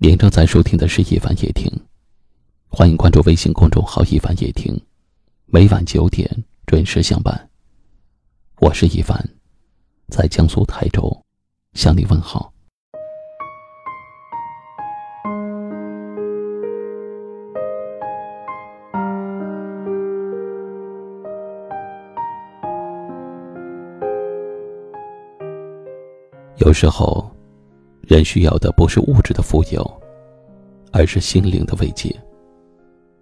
您正在收听的是《一凡夜听》，欢迎关注微信公众号“一凡夜听”，每晚九点准时相伴。我是一凡，在江苏台州向你问好。有时候。人需要的不是物质的富有，而是心灵的慰藉；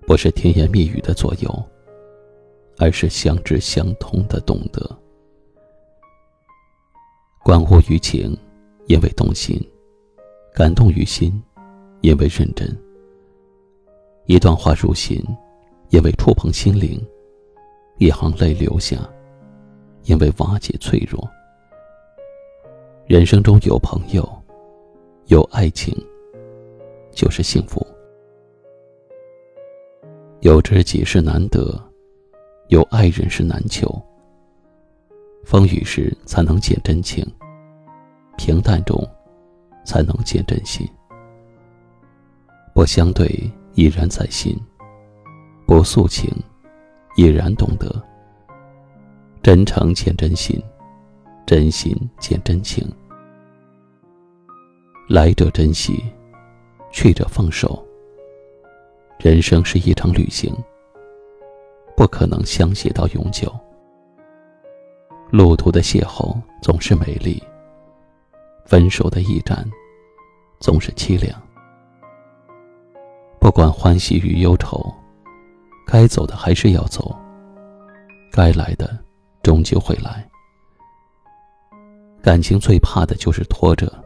不是甜言蜜语的左右，而是相知相通的懂得。关乎于情，因为动心；感动于心，因为认真。一段话入心，因为触碰心灵；一行泪流下，因为瓦解脆弱。人生中有朋友。有爱情，就是幸福；有知己是难得，有爱人是难求。风雨时才能见真情，平淡中才能见真心。不相对已然在心，不诉情已然懂得。真诚见真心，真心见真情。来者珍惜，去者放手。人生是一场旅行，不可能相携到永久。路途的邂逅总是美丽，分手的驿站总是凄凉。不管欢喜与忧愁，该走的还是要走，该来的终究会来。感情最怕的就是拖着。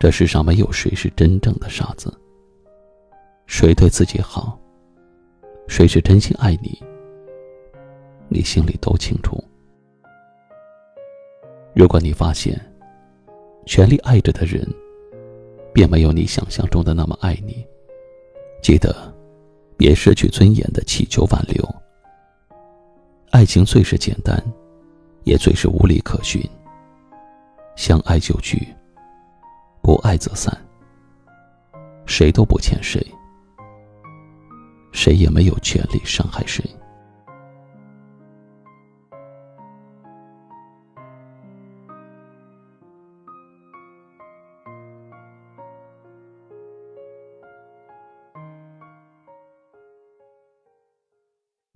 这世上没有谁是真正的傻子。谁对自己好，谁是真心爱你，你心里都清楚。如果你发现，全力爱着的人，并没有你想象中的那么爱你，记得，别失去尊严的祈求挽留。爱情最是简单，也最是无理可循。相爱就聚。不爱则散，谁都不欠谁，谁也没有权利伤害谁。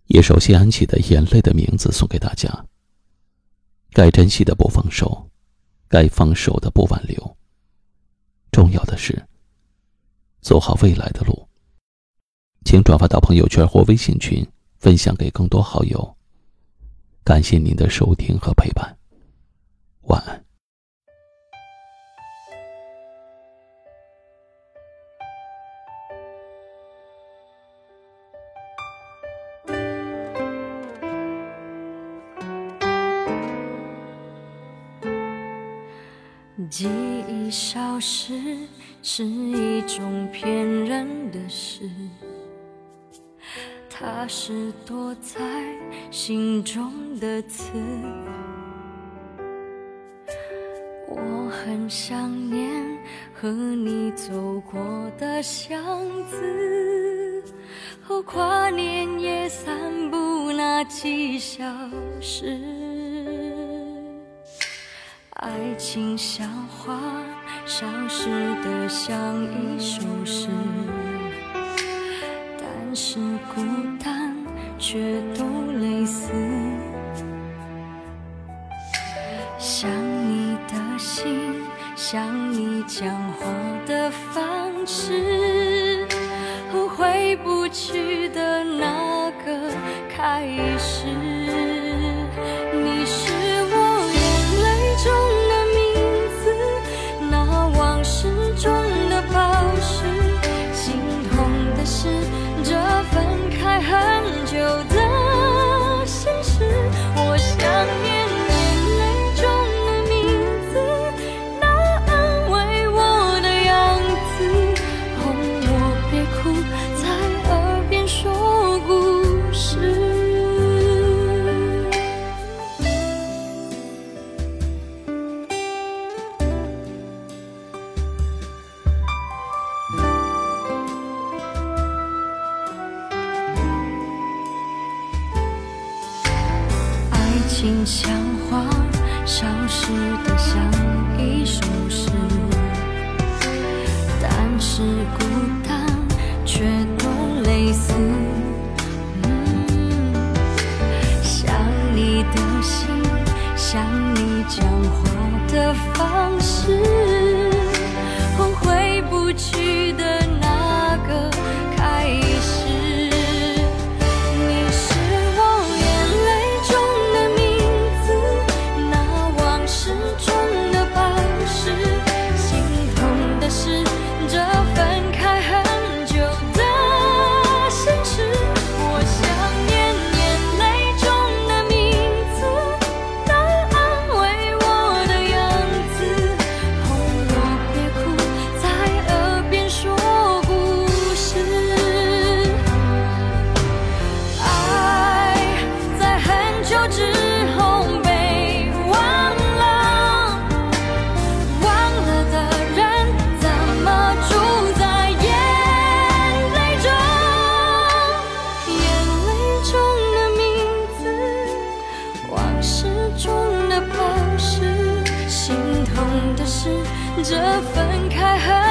一首谢安琪的《眼泪的名字》送给大家。该珍惜的不放手，该放手的不挽留。重要的是，走好未来的路。请转发到朋友圈或微信群，分享给更多好友。感谢您的收听和陪伴，晚安。记忆消失是一种骗人的事，它是躲在心中的刺。我很想念和你走过的巷子，和跨年夜散步那几小时。情像花，消失的像一首诗，但是孤单却都类似。想你的心，想你讲话的方式，和回不去的那个开始。心像花，消失的像一首诗。但是孤这分开很。